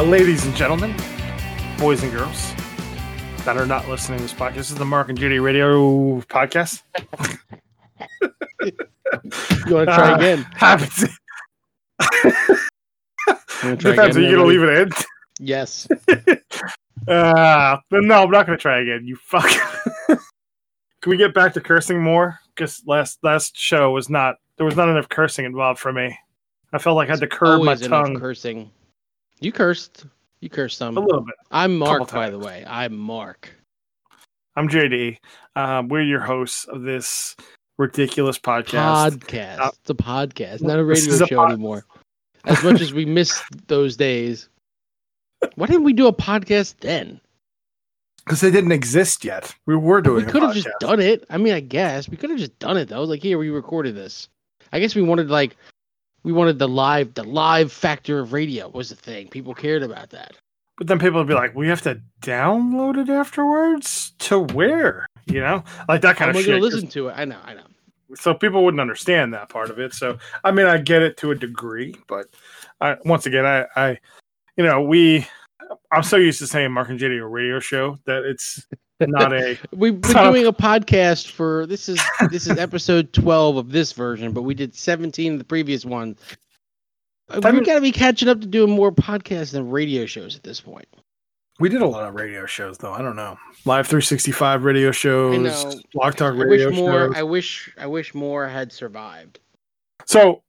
Uh, ladies and gentlemen, boys and girls that are not listening to this podcast, this is the Marc and JD Radio podcast. You want to try Uh, again? Happens. You wanna try Depends. Are you gonna leave it in? Yes. Uh, no, I'm not gonna try again. You fuck. Can we get back to cursing more? Because last last show was not there was not enough cursing involved for me. I felt like I had to curb my Always tongue cursing. You cursed. You cursed some. a little bit. I'm Marc, by the way. I'm Marc. I'm JD. Um, we're your hosts of this ridiculous podcast. Podcast. Uh, it's a podcast, not a radio is a show pod- anymore. As much as we miss those days. Why didn't we do a podcast then? Because they didn't exist yet. We were doing. we could have just done it. I mean, I guess we could have just done it though. Like, here we recorded this. I guess we wanted like we wanted the live the live factor of radio was the thing. People cared about that. But then people would be like, "We have to download it afterwards to where?" You know, like that kind How am of I listen to it? I know, I know. so people wouldn't understand that part of it. So I mean, I get it to a degree, but I, once again, I, I, you know, we, I'm so used to saying Marc and JD a radio show that it's not a. We've been doing a podcast for this is this is episode twelve of this version, but we did seventeen of the previous one. Uh, That We mean- got to be catching up to doing more podcasts than radio shows at this point. We did a lot of radio shows though. I don't know, live 365 radio shows. Blog Talk I radio wish more. shows. I wish. I wish more had survived. So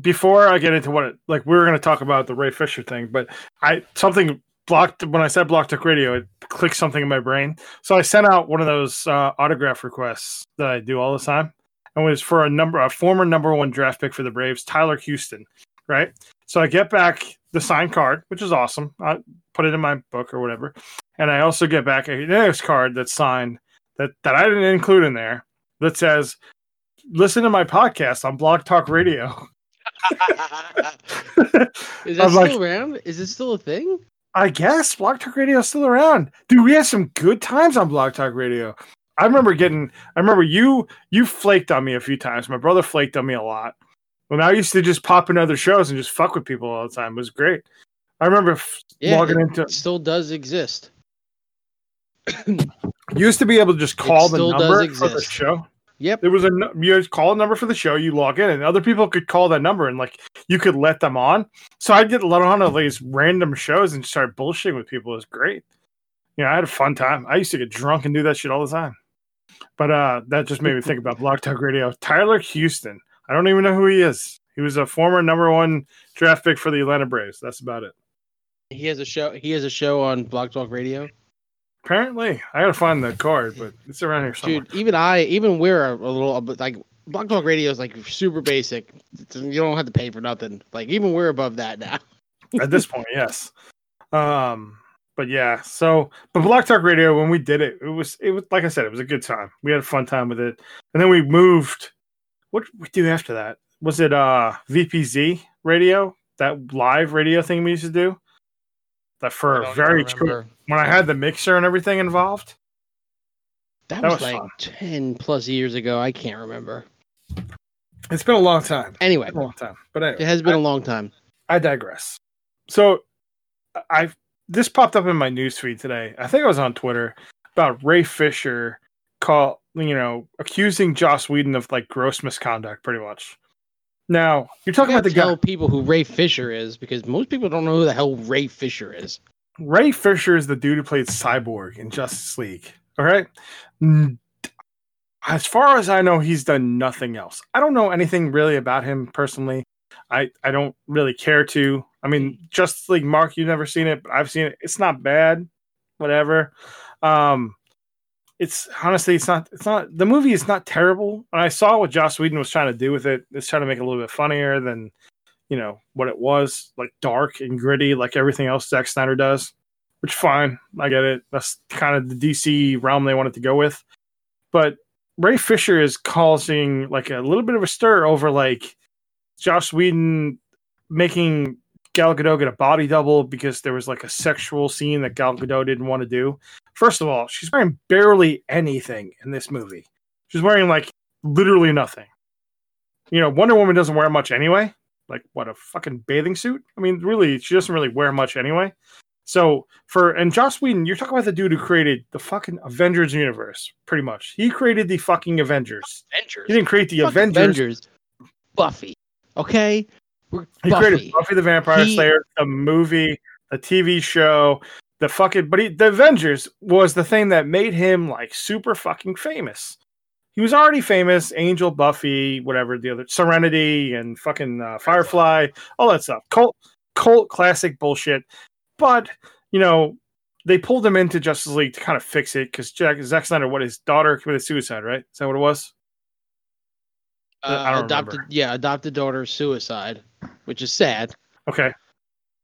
before I get into what it like we were going to talk about the Ray Fisher thing, but I something blocked when I said Blog Talk Radio, it clicked something in my brain. So I sent out one of those uh, autograph requests that I do all the time, and it was for a number a former number one draft pick for the Braves, Tyler Houston. Right. So I get back the signed card, which is awesome. I put it in my book or whatever, and I also get back a next card that's signed that that I didn't include in there that says listen to my podcast on Blog Talk Radio. Is that I'm still like- around? Is it still a thing? I guess Blog Talk Radio is still around. Dude, we had some good times on Blog Talk Radio. I remember getting I remember you you flaked on me a few times. My brother flaked on me a lot. When I used to just pop in other shows and just fuck with people all the time. It was great. I remember f- Yeah, logging it into still does exist. used to be able to just call the number for the show. Yep. There was a you just call a number for the show, you log in, and other people could call that number, and like you could let them on. So I'd get let on to these random shows and start bullshitting with people. It was great. You know, I had a fun time. I used to get drunk and do that shit all the time. But uh that just made me think about Blog Talk Radio. Tyler Houston. I don't even know who he is. He was a former number one draft pick for the Atlanta Braves. That's about it. He has a show. He has a show on Blog Talk Radio. Apparently, I gotta find the card, but it's around here somewhere. Dude, even I, even we're a, a little, but like Blog Talk Radio is like super basic. It's- you don't have to pay for nothing. Like even we're above that now. at this point, yes. Um, but yeah, so but Blog Talk Radio when we did it, it was it was like I said, it was a good time. We had a fun time with it, and then we moved. What did we do after that? Was it uh VPZ radio that live radio thing we used to do? That for a very short when I had the mixer and everything involved. That, that was, was like fun. ten plus years ago. I can't remember. It's been a long time. Anyway, a long time. But anyway, it has been a long time. I digress. So I this popped up in my newsfeed today. I think I was on Twitter about Ray Fisher call you know accusing Joss Whedon of like gross misconduct, pretty much. Now you're talking You about the guy people who Ray Fisher is because most people don't know who the hell Ray Fisher is. Ray Fisher is the dude who played Cyborg in Justice League. All right. As far as I know, he's done nothing else. I don't know anything really about him personally. I, I don't really care to. I mean, Justice League, Marc, you've never seen it, but I've seen it. It's not bad. Whatever. Um, it's honestly, it's not. It's not. The movie is not terrible. And I saw what Joss Whedon was trying to do with it. It's trying to make it a little bit funnier than, you know, what it was, like dark and gritty, like everything else Zack Snyder does. Which fine, I get it. That's kind of the DC realm they wanted to go with. But Ray Fisher is causing like a little bit of a stir over like Joss Whedon making Gal Gadot get a body double because there was like a sexual scene that Gal Gadot didn't want to do. First of all, she's wearing barely anything in this movie. She's wearing like literally nothing. You know, Wonder Woman doesn't wear much anyway. Like what a fucking bathing suit. I mean, really, she doesn't really wear much anyway. So for and Joss Whedon, you're talking about the dude who created the fucking Avengers universe, pretty much. He created the fucking Avengers. Avengers. He didn't create the Fuck Avengers. Avengers. Buffy. Okay. We're He Buffy. created Buffy the Vampire He- Slayer, the movie, the TV show, the fucking. But he, the Avengers was the thing that made him like super fucking famous. He was already famous. Angel, Buffy, whatever the other, Serenity, and fucking uh, Firefly, all that stuff. Cult, cult classic bullshit. But you know, they pulled him into Justice League to kind of fix it because Jack Zack Snyder, what his daughter committed suicide, right? Is that what it was? Uh, adopted, remember. yeah, adopted daughter suicide, which is sad. Okay.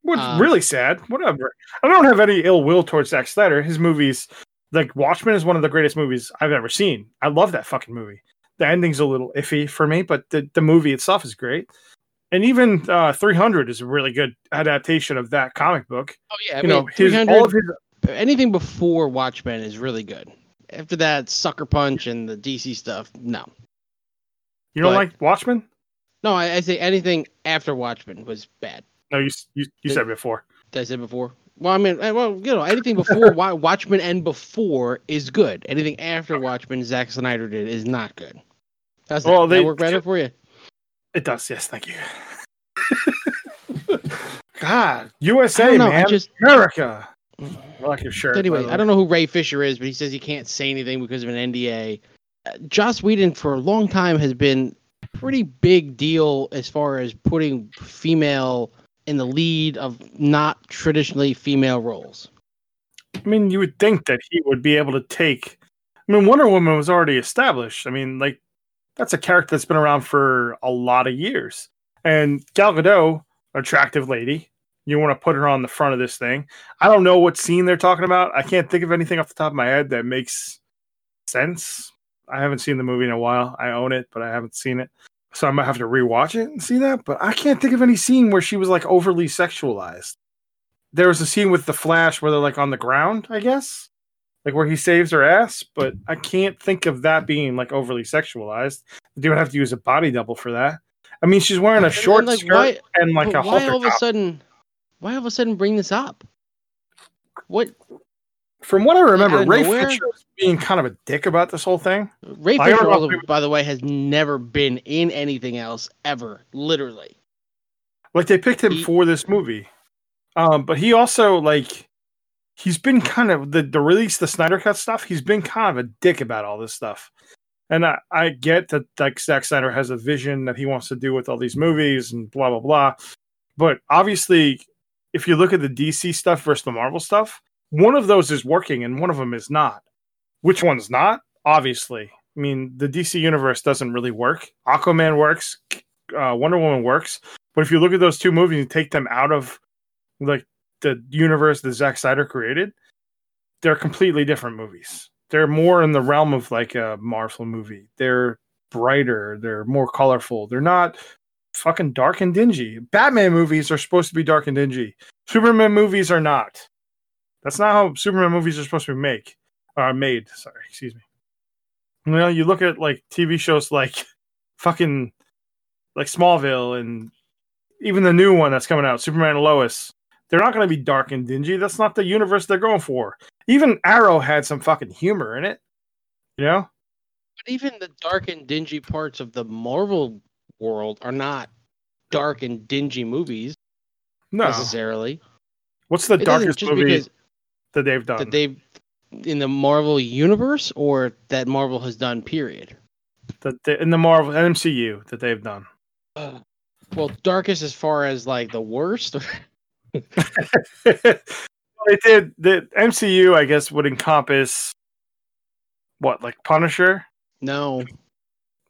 What's Um, really sad? Whatever. I don't have any ill will towards Zack Snyder. His movies, like Watchmen, is one of the greatest movies I've ever seen. I love that fucking movie. The ending's a little iffy for me, but the, the movie itself is great. And even uh, 300 is a really good adaptation of that comic book. Oh yeah, I you mean, know, his, all of his anything before Watchmen is really good. After that, Sucker Punch and the DC stuff, no, You don't but- like Watchmen? no. I, I say anything after Watchmen was bad. No, you you, you said before. Did I say before? Well, I mean, eh, well, you know, anything before Watchmen and before is good. Anything after Watchmen, Zack Snyder did is not good. How's Well, that they- work better for you? It does. Yes, thank you. God, USA, know. man, just America. I like your shirt. anyway. I don't know who Ray Fisher is, but he says he can't say anything because of an NDA. Uh, Joss Whedon for a long time has been pretty big deal as far as putting female in the lead of not traditionally female roles. I mean, you would think that he would be able to take. I mean, Wonder Woman was already established. I mean, like that's a character that's been around for a lot of years. And Gal Gadot, attractive lady, you want to put her on the front of this thing. I don't know what scene they're talking about. I can't think of anything off the top of my head that makes sense. I haven't seen the movie in a while. I own it, but I haven't seen it. So I might have to rewatch it and see that. But I can't think of any scene where she was like overly sexualized there was a scene with the Flash where they're like on the ground, I guess, like where he saves her ass. But I can't think of that being like overly sexualized. You would have to use a body double for that. I mean, she's wearing a short and, like, skirt why- and like a why all of a top. sudden? Why all of a sudden bring this up? What From what I remember, Ray nowhere? Fisher was being kind of a dick about this whole thing. Ray I Fisher, know although, if we- by the way, has never been in anything else ever. Literally, Like they picked him He- for this movie, um, but he also like he's been kind of the the release the Snyder Cut stuff. He's been kind of a dick about all this stuff, and I, I get that like Zack Snyder has a vision that he wants to do with all these movies and blah blah blah. But obviously, if you look at the DC stuff versus the Marvel stuff, one of those is working and one of them is not. Which one's not? Obviously, I mean the DC universe doesn't really work. Aquaman works, uh, Wonder Woman works, but if you look at those two movies and take them out of like the universe that Zack Snyder created, they're completely different movies. They're more in the realm of like a Marvel movie. They're brighter, they're more colorful. They're not fucking dark and dingy. Batman movies are supposed to be dark and dingy. Superman movies are not. That's not how Superman movies are supposed to be make uh, made. Sorry, excuse me. You know, you look at like TV shows like fucking like Smallville and even the new one that's coming out, Superman and Lois. They're not going to be dark and dingy. That's not the universe they're going for. Even Arrow had some fucking humor in it. You know? but even the dark and dingy parts of the Marvel world are not dark and dingy movies No. necessarily. What's the It darkest movie because that they've done? that they've in the Marvel universe or that Marvel has done. Period. that they, in the Marvel MCU that they've done. Well, darkest as far as like the worst. they did the MCU, I guess, would encompass what, like Punisher? no,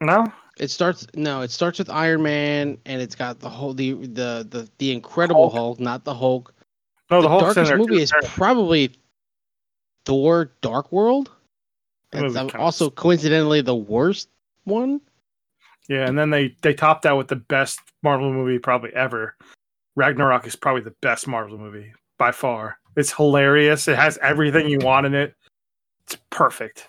No, it starts. No, it starts with Iron Man, and it's got the whole the the the, the Incredible Hulk. Hulk, not the Hulk. No, the, the darkest movie is probably Thor: Dark World. That's also coincidentally the worst one. Yeah, and then they they topped that with the best Marvel movie probably ever. Ragnarok is probably the best Marvel movie by far. It's hilarious. It has everything you want in it. It's perfect.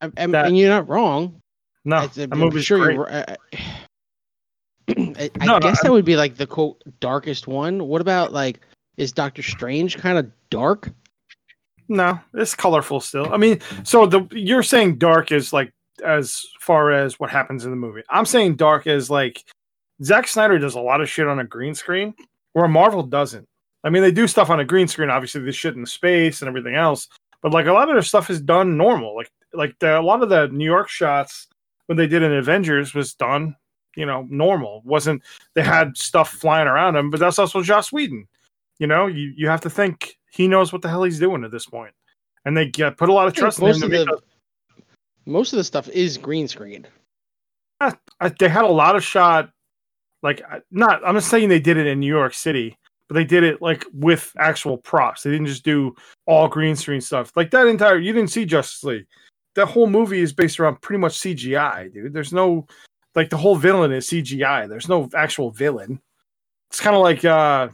I, I, That- and you're not wrong. No, I, I'm sure great. you're. I, No, no, guess I'm- that would be like the quote darkest one. What about like is Doctor Strange kind of dark? No, it's colorful still. I mean, so the you're saying dark is like as far as what happens in the movie. I'm saying dark is like Zack Snyder does a lot of shit on a green screen, where Marvel doesn't. I mean, they do stuff on a green screen, obviously the shit in space and everything else, but like a lot of their stuff is done normal. Like like the, a lot of the New York shots when they did in Avengers was done, you know, normal. wasn't They had stuff flying around them, but that's also Joss Whedon. You know, you you have to think he knows what the hell he's doing at this point, and they get put a lot of trust in him. most of the- Most of the stuff is green screened. They had a lot of shot, like not. I'm not saying they did it in New York City, but they did it like with actual props. They didn't just do all green screen stuff. Like that entire. You didn't see Justice League. That whole movie is based around pretty much CGI, dude. There's no like the whole villain is CGI. There's no actual villain. It's kind of like uh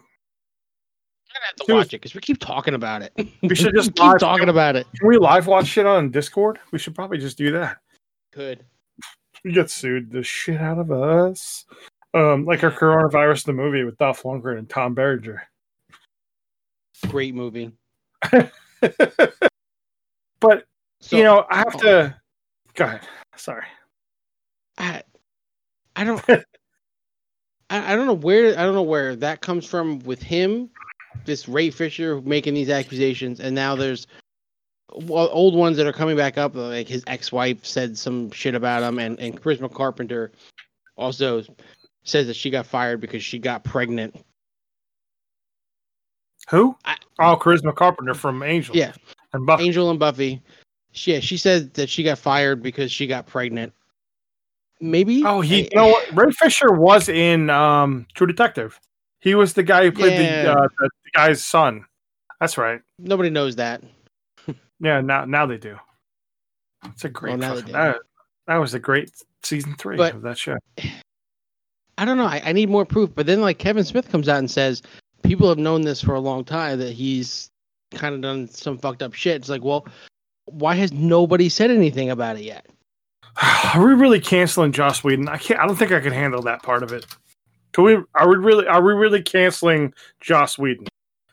gonna have to Dude. watch it because we keep talking about it. We should just keep live- talking about it. can we live watch shit on Discord? We should probably just do that. Good. We get sued the shit out of us. Um, like our coronavirus the movie with Dolph Lundgren and Tom Berenger. Great movie. but So, you know, I have to go ahead. Sorry. I, I don't I, I don't know where I don't know where that comes from with him, this Ray Fisher making these accusations, and now there's old ones that are coming back up. Like his ex-wife said some shit about him, and and Charisma Carpenter also says that she got fired because she got pregnant. Who? I- oh, Charisma Carpenter from Angel. Yeah. And Buffy. Angel and Buffy. She, yeah, she said that she got fired because she got pregnant. Maybe. Oh, he. I- You know what? Ray Fisher was in um, True Detective. He was the guy who played Yeah. the, uh, the the guy's son. That's right. Nobody knows that. Yeah. Now, now they do. It's a great. Now they fucking- do. that, that was a great season three But- of that show. I don't know. I, I need more proof. But then, like Kevin Smith comes out and says, people have known this for a long time that he's kind of done some fucked up shit. It's like, well, why has nobody said anything about it yet? Are we really canceling Joss Whedon? I can't. I don't think I can handle that part of it. Can we? Are we really? Are we really canceling Joss Whedon?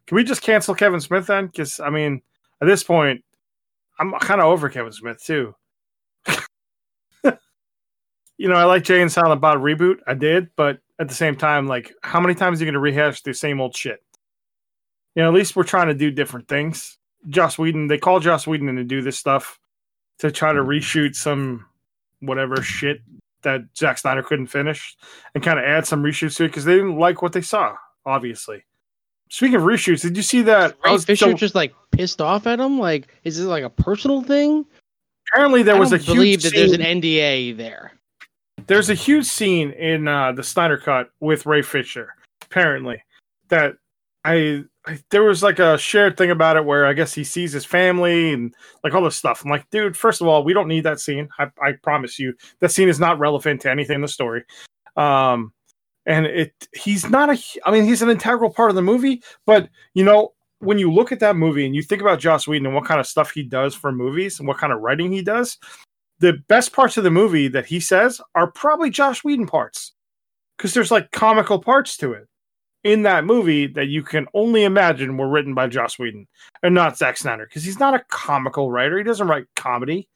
Can we just cancel Kevin Smith then? Because I mean, at this point, I'm kind of over Kevin Smith too. you know, I like Jay and Silent Bob reboot. I did, but at the same time, like, how many times are you going to rehash the same old shit? You know, at least we're trying to do different things. Joss Whedon, they call Joss Whedon to do this stuff to try to mm. reshoot some whatever shit that Zack Snyder couldn't finish and kind of add some reshoots to it because they didn't like what they saw, obviously. Speaking of reshoots, did you see that? Ray Fisher just like pissed off at him. Like, is this like a personal thing? apparently there I was a believe that there's an NDA there. there's a huge scene in uh, the Snyder Cut with Ray Fisher. Apparently, that I there was like a shared thing about it where I guess he sees his family and like all this stuff. I'm like, dude, first of all, we don't need that scene. I, I promise you, that scene is not relevant to anything in the story. Um, and it he's not a I mean he's an integral part of the movie, but you know when you look at that movie and you think about Joss Whedon and what kind of stuff he does for movies and what kind of writing he does, the best parts of the movie that he says are probably Joss Whedon parts because there's like comical parts to it in that movie that you can only imagine were written by Joss Whedon and not Zack Snyder because he's not a comical writer. He doesn't write comedy.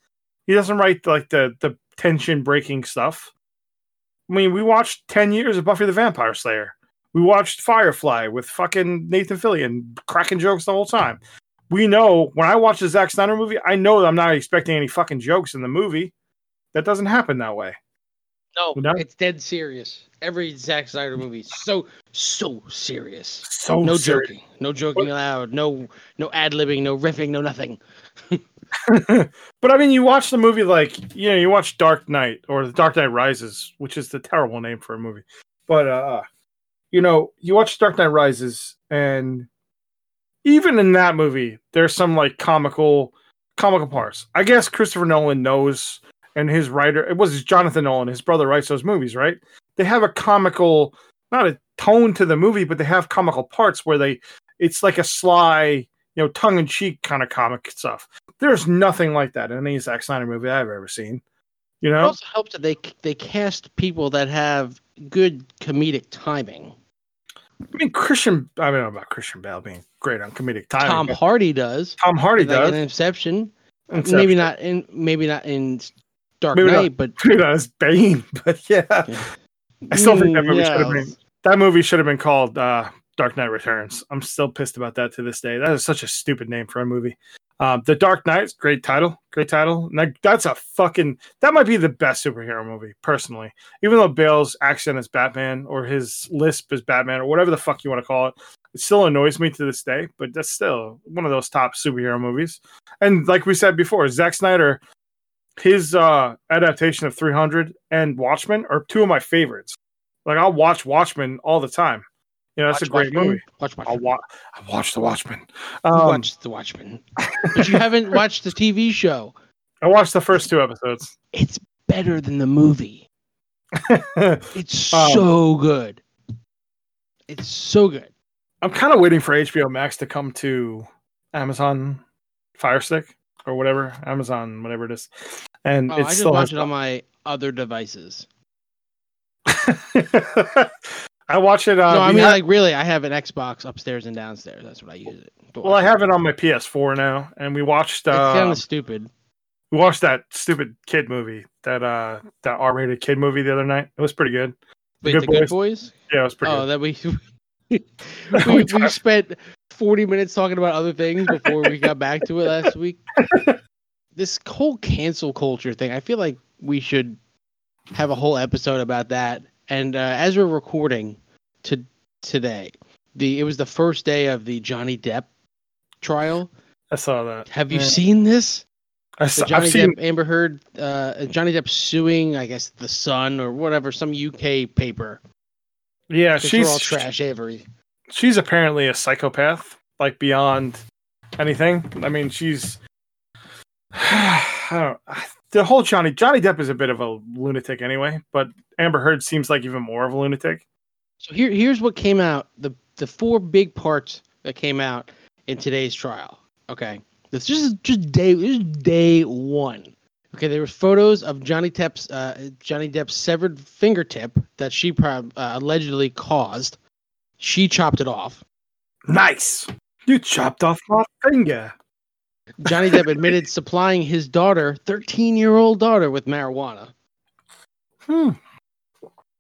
He doesn't write like the the tension breaking stuff. I mean, we watched ten years of Buffy the Vampire Slayer. We watched Firefly with fucking Nathan Fillion cracking jokes the whole time we know when I watch the Zack Snyder movie, I know that I'm not expecting any fucking jokes in the movie. That doesn't happen that way. No, No? it's dead serious. Every Zack Snyder movie is so so serious. So no serious. joking, no joking allowed. No no ad libbing, no riffing, no nothing. but I mean, you watch the movie like you know, you watch Dark Knight or The Dark Knight Rises, which is the terrible name for a movie. But uh, you know, you watch Dark Knight Rises, and even in that movie, there's some like comical comical parts. I guess Christopher Nolan knows, and his writer it was Jonathan Nolan, his brother writes those movies, right? They have a comical, not a tone to the movie, but they have comical parts where they it's like a sly, you know, tongue in cheek kind of comic stuff. There's nothing like that in any Zack Snyder movie I've ever seen. You It know, also helps that they they cast people that have good comedic timing. I mean, Christian. I don't know about Christian Bale being great on comedic timing. Tom Hardy does. Tom Hardy like does. in Inception. Inception. Maybe not in maybe not in Dark Maybe not. Knight, but Maybe not as Bane, but yeah. I still think that movie yeah. should have been that movie should have been called uh, Dark Knight Returns. I'm still pissed about that to this day. That is such a stupid name for a movie. Um, the Dark Knight, great title, great title. That, that's a fucking that might be the best superhero movie personally. Even though Bale's accent is Batman or his lisp is Batman or whatever the fuck you want to call it, it still annoys me to this day. But that's still one of those top superhero movies. And like we said before, Zack Snyder, his uh, adaptation of 300 and Watchmen are two of my favorites. Like I'll watch Watchmen all the time. You know, that's a great Watchmen. movie. Watch I'll Watchmen. watch. I watch the Watchmen. You Um, watch The Watchmen, but you haven't watched the TV show. I watched the first two episodes. It's better than the movie. It's Um, so good. It's so good. I'm kind of waiting for HBO Max to come to Amazon Fire Stick or whatever, Amazon whatever it is, and Oh, I just still watch it on my other devices. I watch it. Uh, no, I mean like really, I have an Xbox upstairs and downstairs. That's what I use it. well, I have it on my PS4 now, and we watched. Uh, kind of stupid. we watched that stupid kid movie, that uh, that R-rated kid movie the other night. It was pretty good. Wait, Good the Good Boys? Boys? Yeah, it was pretty good. Oh, good. that we We we, we spent forty minutes talking about other things before we got back to it last week. This whole cancel culture thing, I feel like we should have a whole episode about that. And uh, as we're recording to today, the it was the first day of the Johnny Depp trial. I saw that. Have you Yeah. seen this? I The saw, Johnny I've seen. Depp, Amber Heard, uh, Johnny Depp suing, I guess, the Sun or whatever, some UK paper. Yeah, they're all trash Avery. She's apparently a psychopath, like beyond anything. I mean, she's. I. The whole Johnny Johnny Depp is a bit of a lunatic anyway, but Amber Heard seems like even more of a lunatic. So here, here's what came out. The the four big parts that came out in today's trial. Okay, this is just day. This is day one. Okay, there was photos of Johnny Depp's uh, Johnny Depp's severed fingertip that she prob- uh, allegedly caused. She chopped it off. Nice. You chopped off my finger. Johnny Depp admitted supplying his daughter, 13 year old daughter, with marijuana Hmm.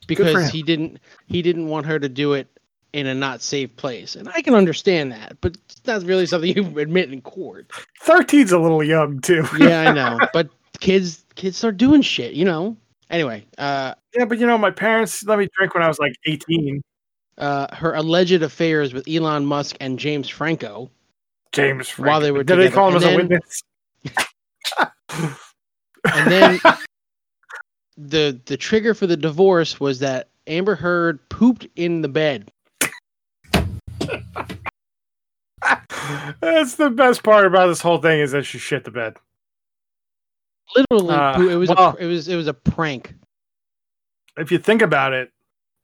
because he didn't he didn't want her to do it in a not safe place, and I can understand that, but it's not really something you admit in court. 13's a little young too. Yeah, I know, but kids kids start doing shit, you know. Anyway, uh, yeah, but you know, my parents let me drink when I was like 18. Uh, her alleged affairs with Elon Musk and James Franco. James. While they were did they call him and as a witness? And then the the trigger for the divorce was that Amber Heard pooped in the bed. That's the best part about this whole thing is that she shit the bed. Literally, Uh, it was well- a it was it was a prank. If you think about it,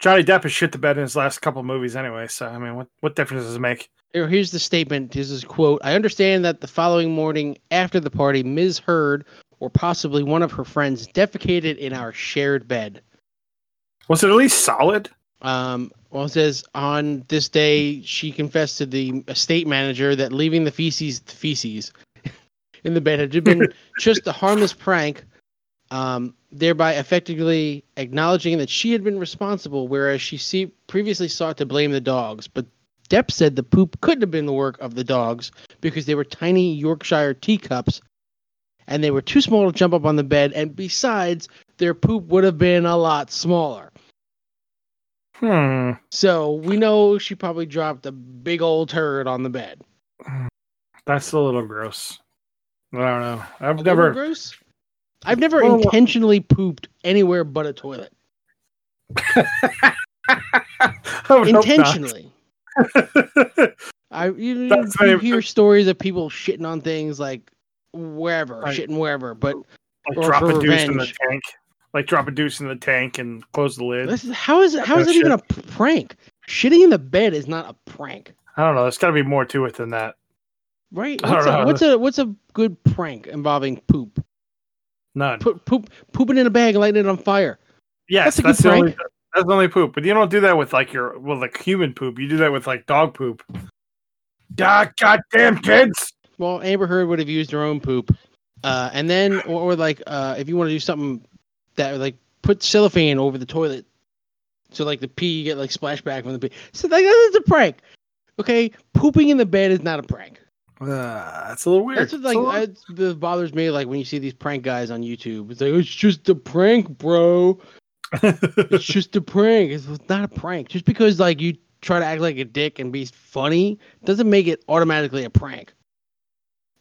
Johnny Depp has shit the bed in his last couple movies anyway. So I mean, what what difference does it make? Here's the statement. This is quote. I understand that the following morning after the party, Ms. Heard or possibly one of her friends defecated in our shared bed. Was it at least solid? Um, well, it says on this day she confessed to the estate manager that leaving the feces the feces in the bed had been just a harmless prank, um, thereby effectively acknowledging that she had been responsible, whereas she see, previously sought to blame the dogs. But Depp said the poop couldn't have been the work of the dogs because they were tiny Yorkshire teacups and they were too small to jump up on the bed, and besides, their poop would have been a lot smaller. Hmm. So we know she probably dropped a big old turd on the bed. That's a little gross. I don't know. I've A never. gross. I've never Well, intentionally pooped anywhere but a toilet. Oh, I would hope not. Intentionally. I you, That's you not even- hear stories of people shitting on things like wherever, shitting wherever, but like drop a deuce in the tank. Like drop a deuce in the tank and close the lid. this is, how is it? How is Oh, it even a prank? Shitting in the bed is not a prank, I don't know. There's got to be more to it than that. right? What's a, what's a what's a good prank involving poop? None. Put poop pooping in a bag and lighting it on fire. yes, that's a good that's the only. That's only poop. But you don't do that with like your well, like human poop. You do that with like dog poop. God, goddamn kids. Well, Amber Heard would have used her own poop, uh, and then or, or like uh, if you want to do something that like put cellophane over the toilet, so like the pee you get like splashback from the pee. So like that's a prank. Okay, pooping in the bed is not a prank. Uh, that's a little weird. That's like little- that's, that bothers me. Like when you see these prank guys on YouTube, it's like it's just a prank, bro. It's just a prank. It's not a prank. Just because like you try to act like a dick and be funny doesn't make it automatically a prank.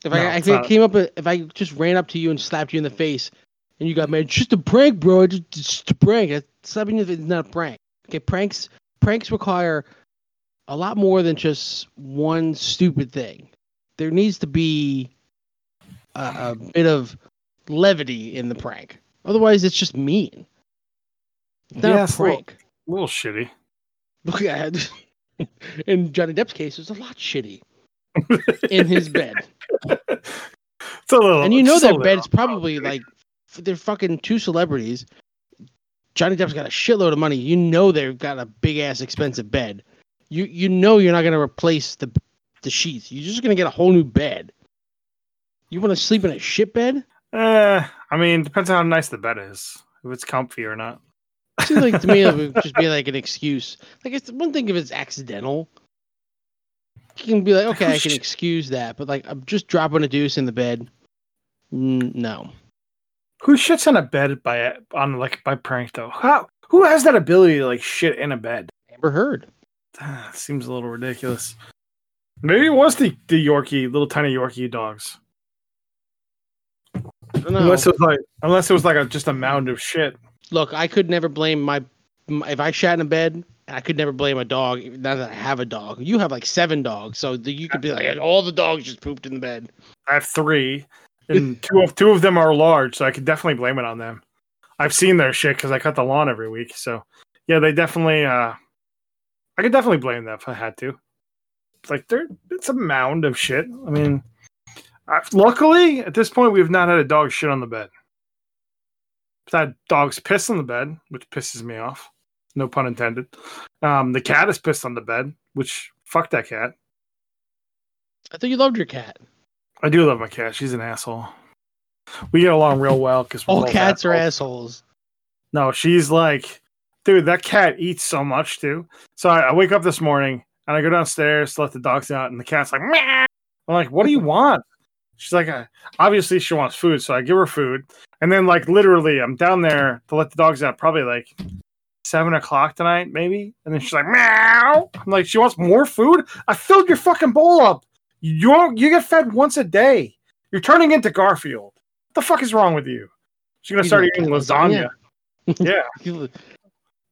If No, I I not. came up, if I just ran up to you and slapped you in the face, and you got mad, it's just a prank, bro. It's just, it's just a prank. Slapping you is not a prank. Okay, pranks pranks require a lot more than just one stupid thing. There needs to be a, a bit of levity in the prank. Otherwise, it's just mean. It's not Yeah, a it's a little- prank. a little shitty. Look at in Johnny Depp's case, it's a lot shitty in his bed, It's a little. and you know just a their little bed's probably like they're fucking two celebrities. Johnny Depp's got a shitload of money. You know they've got a big ass expensive bed. You you know you're not gonna replace the the sheets. You're just gonna get a whole new bed. You want to sleep in a shit bed? Eh, I mean, depends on how nice the bed is. If it's comfy or not. seems like to me it would just be like an excuse. Like it's one thing if it's accidental. You can be like, okay, I can excuse that, but like I'm just dropping a deuce in the bed. No, Who shits on a bed by on like by prank though? How who has that ability to like shit in a bed? Amber Heard. Ah, Seems a little ridiculous. Maybe it was the the Yorkie, little tiny Yorkie dogs. I don't know. Unless it was like, unless it was like a, just a mound of shit. Look, I could never blame my, my if I shat in a bed. I could never blame a dog. Now that I have a dog, you have like seven dogs, so the, you could be like, all the dogs just pooped in the bed. I have three, and two of two of them are large, so I could definitely blame it on them. I've seen their shit because I cut the lawn every week. So yeah, they definitely. uh I could definitely blame them if I had to. Like they're it's a mound of shit. I mean, I, luckily at this point we've not had a dog shit on the bed. We've had dogs piss on the bed, which pisses me off. No pun intended. Um, the cat is pissed on the bed, which fuck that cat. I thought you loved your cat. I do love my cat. She's an asshole. We get along real well because All cats are assholes. No, she's like, dude, that cat eats so much too. So I, I wake up this morning and I go downstairs to let the dogs out, and the cat's like, Meow. I'm like, what do you want? She's like, uh, obviously she wants food, so I give her food, and then like literally, I'm down there to let the dogs out, probably like seven o'clock tonight, maybe, and then she's like, meow. I'm like, she wants more food. I filled your fucking bowl up. You you get fed once a day. You're turning into Garfield. What the fuck is wrong with you? She's gonna start eating lasagna. lasagna. yeah. I'm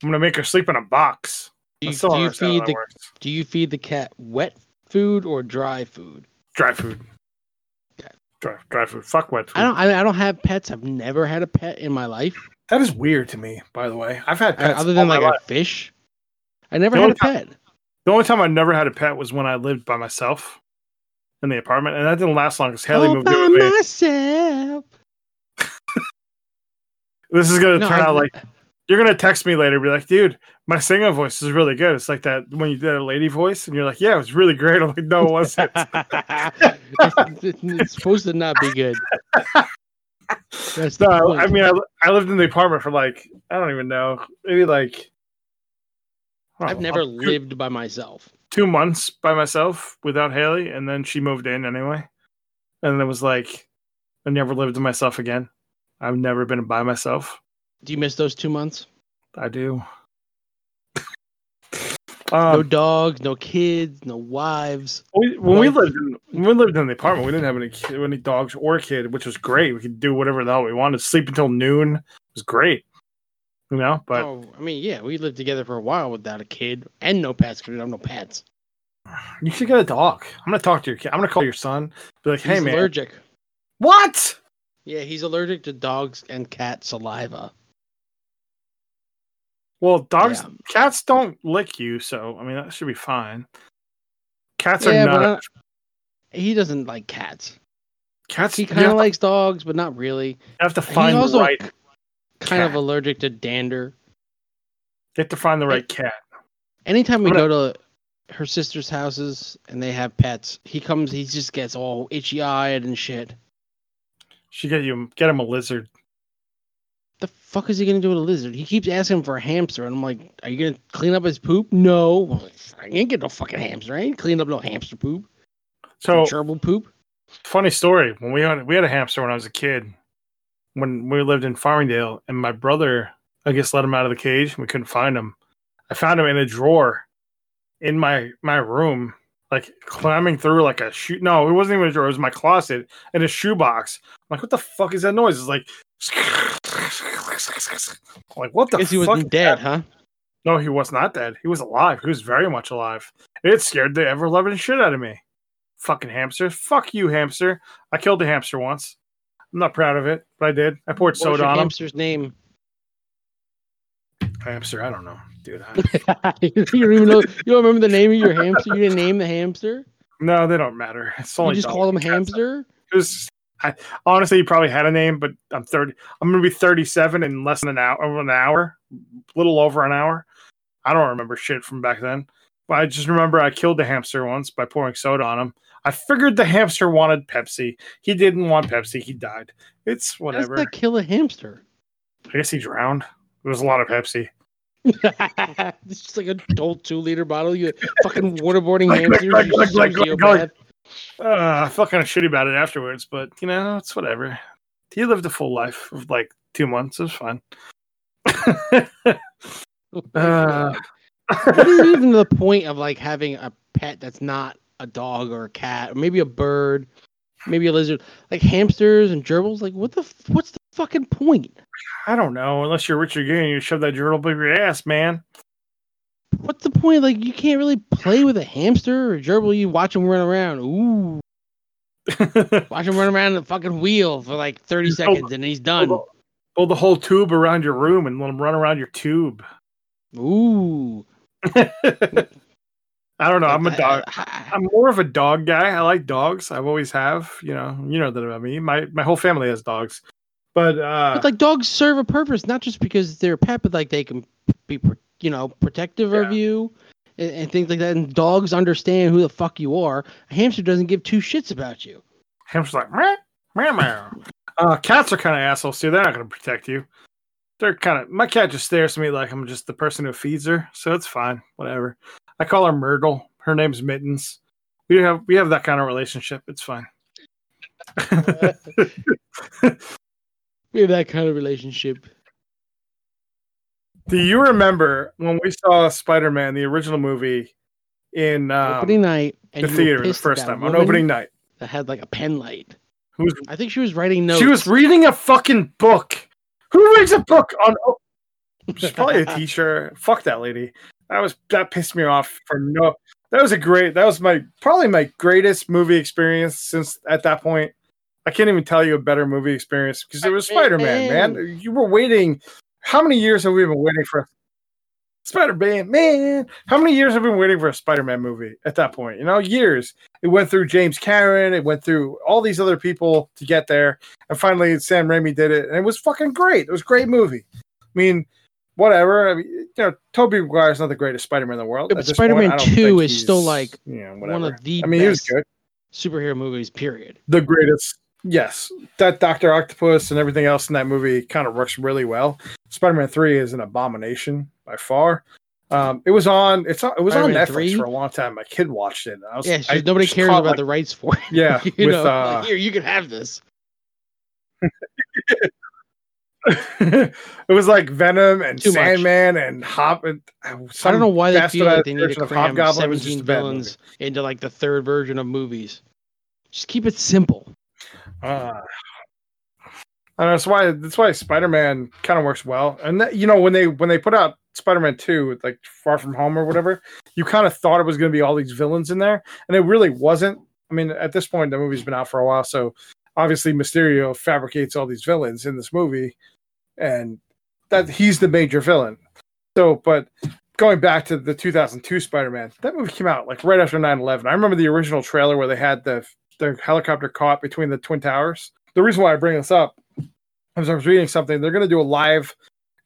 gonna make her sleep in a box. You, do you feed the. Do you feed the cat wet food or dry food? dry food? Okay. Dry, dry food. Fuck wet food. I don't. I, I don't have pets. I've never had a pet in my life, that is weird to me. By the way, I've had pets other than like life. a fish. I never The had a only pet. The only time I never had a pet was when I lived by myself in the apartment, and that didn't last long because Haley All moved by in with me. myself. This is gonna No, turn I- out like you're gonna text me later, and be like, "Dude, my singing voice is really good." It's like that when you did a lady voice, and you're like, "Yeah, it was really great." I'm like, "No, it wasn't." it's, supposed to not be good. That's no, point. I mean, I, I lived in the apartment for like I don't even know, maybe like I've know, never two- lived by myself. two months by myself without Haley, and then she moved in anyway. And it was like, I never lived with myself again. I've never been by myself. Do you miss those two months? I do. No um, dogs, no kids, no wives. we, when we lived in when we lived in the apartment, we didn't have any ki- any dogs or kid, which was great. We could do whatever the hell we wanted. Sleep until noon it was great. You know, but oh, I mean, yeah, we lived together for a while without a kid and no pets because we don't have no pets. you should get a dog. I'm gonna talk to your kid. I'm gonna call your son. Be like, He's hey man, allergic. what? Yeah, he's allergic to dogs and cat saliva. Well, dogs, Yeah. cats don't lick you, so I mean that should be fine. Cats Yeah, are not. He doesn't like cats. cats. He kind of likes dogs, but not really. you have to He's find the also right. kind of allergic to dander. Have to find the right cat. Anytime we go to her sister's houses and they have pets, he comes. He just gets all itchy eyed and shit. She get you get him a lizard. Fuck is he gonna do with a lizard? He keeps asking for a hamster, and I'm like, "Are you gonna clean up his poop?" No, I ain't get no fucking hamster. I ain't clean up no hamster poop. So gerbil poop. funny story. When we had we had a hamster when I was a kid, when we lived in Farmingdale, and my brother, I guess, let him out of the cage. And we couldn't find him. I found him in a drawer in my my room, like climbing through like a shoe. No, it wasn't even a drawer. It was my closet in a shoebox. I'm like, what the fuck is that noise? It's like, like what the Guess he wasn't dead, huh? No, he was not dead. He was alive. He was very much alive. It scared the ever loving shit out of me. Fucking hamster. Fuck you, hamster. I killed a hamster once. I'm not proud of it, but I did. I poured What soda on him. hamster's name? Hamster, I don't know, dude. I- you don't even know. You don't remember the name of your hamster? You didn't name the hamster. no, they don't matter. It's You only just call him hamster. It was, I, honestly, he probably had a name, but I'm 30. I'm gonna be 37 in less than an hour. over An hour, a little over an hour. I don't remember shit from back then. But I just remember I killed the hamster once by pouring soda on him. I figured the hamster wanted Pepsi. He didn't want Pepsi. He died. It's How does whatever. kill a hamster? I guess he drowned. There was a lot of Pepsi. it's just like a old two liter bottle. You fucking waterboarding hamsters. Uh, I felt kind of shitty about it afterwards, but you know, it's whatever. He lived a full life of like two months. It was fine. uh, what is even the point of like having a pet that's not a dog or a cat or maybe a bird, maybe a lizard, like hamsters and gerbils? Like, what the? What's the fucking point? I don't know. Unless you're Richard Gere and you shove that gerbil up your ass, man. What's the point? Like, you can't really play with a hamster or a gerbil. You watch them run around. Ooh, watch him run around the fucking wheel for like thirty Oh, seconds, and he's done. Build the whole tube around your room and let him run around your tube. Ooh, I don't know. I'm a dog. I'm more of a dog guy. I like dogs. I've always have. You know. You know that about me. My my whole family has dogs. But uh, But like dogs serve a purpose, not just because they're a pet, but like they can be, you know, protective Yeah. of you and, and things like that. And dogs understand who the fuck you are. A hamster doesn't give two shits about you. hamster's like meow meow meow. Uh, cats are kind of assholes too. They're not going to protect you. They're kind of. My cat just stares at me like I'm just the person who feeds her, so it's fine. Whatever. I call her Myrtle. Her name's Mittens. We have we have that kind of relationship. It's fine. We have that kind of relationship. Do you remember when we saw Spider Man, the original movie, in um, opening night, and the theater the first time on opening night? that had like a pen light. Who was, I think she was writing notes. she was reading a fucking book. Who reads a book on? Oh, she's probably a teacher. Fuck that lady. That was that pissed me off for no. That was a great. That was my probably my greatest movie experience since at that point. I can't even tell you a better movie experience because it was Spider Man, man. You were waiting. How many years have we been waiting for Spider Man? Man, how many years have we been waiting for a Spider Man movie at that point? You know, years. It went through James Cameron. It went through all these other people to get there, and finally Sam Raimi did it, and it was fucking great. It was a great movie. I mean, whatever. I mean, you know, Tobey Maguire's not the greatest Spider Man in the world. Yeah, but I don't 2 is still, like, you know, one of the I mean, he was best good. superhero movies. Period. The greatest. Yes, that Doctor Octopus and everything else in that movie kind of works really well. Spider Man Three is an abomination by far. Um, it was on. It's on, it was on Spider-Man Netflix 3? for a long time. My kid watched it. I was, Yeah, I nobody cares about like- the rights for it. Yeah, you with know, uh, like, here you can have this. it was like Venom and Too much. Sandman and Hop. And, uh, I don't know why they feel like they need to cram Hobgoblin. It was just seventeen villains into like the third version of movies. Just keep it simple. Uh, and that's why that's why Spider-Man kind of works well. And that, you know when they when they put out Spider-Man 2 like Far From Home or whatever, you kind of thought it was going to be all these villains in there and it really wasn't. I mean, at this point the movie's been out for a while, so obviously Mysterio fabricates all these villains in this movie and that he's the major villain. So, but going back to the 2002 Spider-Man, that movie came out like right after 9/11. I remember the original trailer where they had the the helicopter caught between the twin towers. The reason why I bring this up is I was reading something. They're going to do a live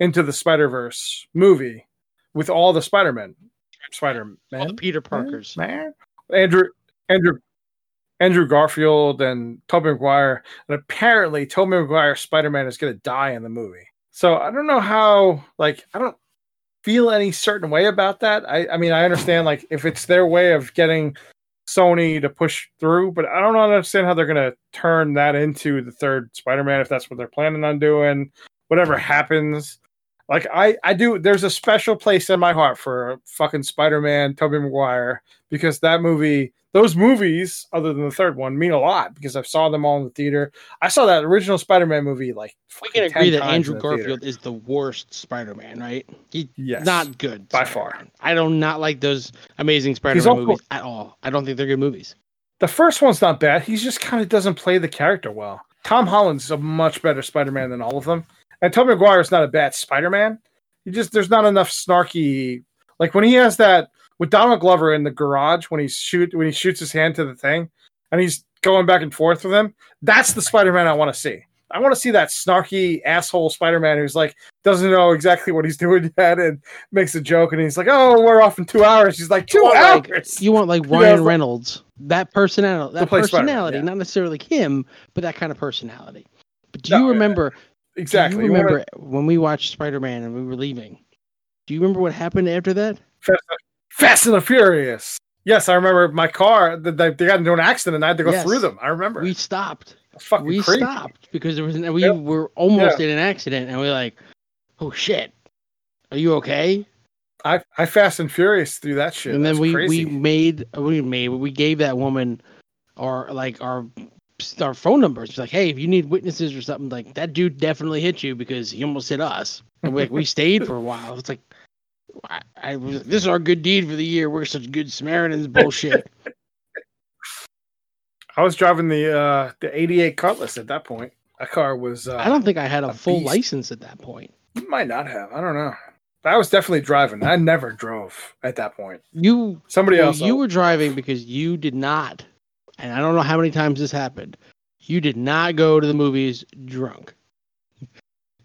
into the Spider Verse movie with all the Spider Men, Spider-Man, Peter Parkers. man, Andrew, Andrew, Andrew Garfield and Tobey Maguire, and apparently Tobey Maguire Spider-Man is going to die in the movie. So I don't know how, like, I don't feel any certain way about that. I, I mean, I understand like if it's their way of getting Sony to push through, but I don't understand how they're going to turn that into the third Spider-Man if that's what they're planning on doing. Whatever happens, like I, I do. There's a special place in my heart for fucking Spider-Man, Tobey Maguire, because that movie, those movies, other than the third one, mean a lot because I saw them all in the theater. I saw that original Spider-Man movie like We can agree 10 that Andrew the theater. Garfield is the worst Spider-Man, right? He Yes, not good by Spider-Man. I do not like those Amazing Spider-Man movies at all. I don't think they're good movies. The first one's not bad. He just kind of doesn't play the character well. Tom Holland's a much better Spider-Man than all of them. And Tobey Maguire's not a bad Spider-Man. He just there's not enough snarky like when he has that with Donald Glover in the garage when he shoot when he shoots his hand to the thing and he's going back and forth with him. That's the Spider-Man I want to see. I want to see that snarky asshole Spider-Man who's like doesn't know exactly what he's doing yet and makes a joke and he's like, "Oh, we're off in two hours." He's like, two want, like- hours." You want like Ryan Reynolds, that personality, that personality, yeah. not necessarily like him, but that kind of personality. But do No, you yeah. Exactly. Do you You wanna- remember when we watched Spider-Man and we were leaving? Do you remember what happened after that? Fast, Fast and the Furious. Yes, I remember my car. They, they got into an accident. and I had to go Yes. through them. I remember. We stopped. We crazy. stopped because there was an, we Yep. were almost in an accident and we are like, oh shit, are you okay? I, I Fast and Furious through that shit. and then That's we crazy. we made we made we gave that woman our like our our phone numbers. It's like, hey, if you need witnesses or something, like that dude definitely hit you because he almost hit us. And we we stayed for a while. It's like. I, I was this is our good deed for the year. We're such good Samaritans. Bullshit. I was driving the uh the 88 Cutlass at that point. That car was. Uh, I don't think I had a, a full beast. license at that point. You might not have. I don't know. I was definitely driving. I never drove at that point. You Somebody Well, else. you were driving because you did not, and I don't know how many times this happened. You did not go to the movies drunk.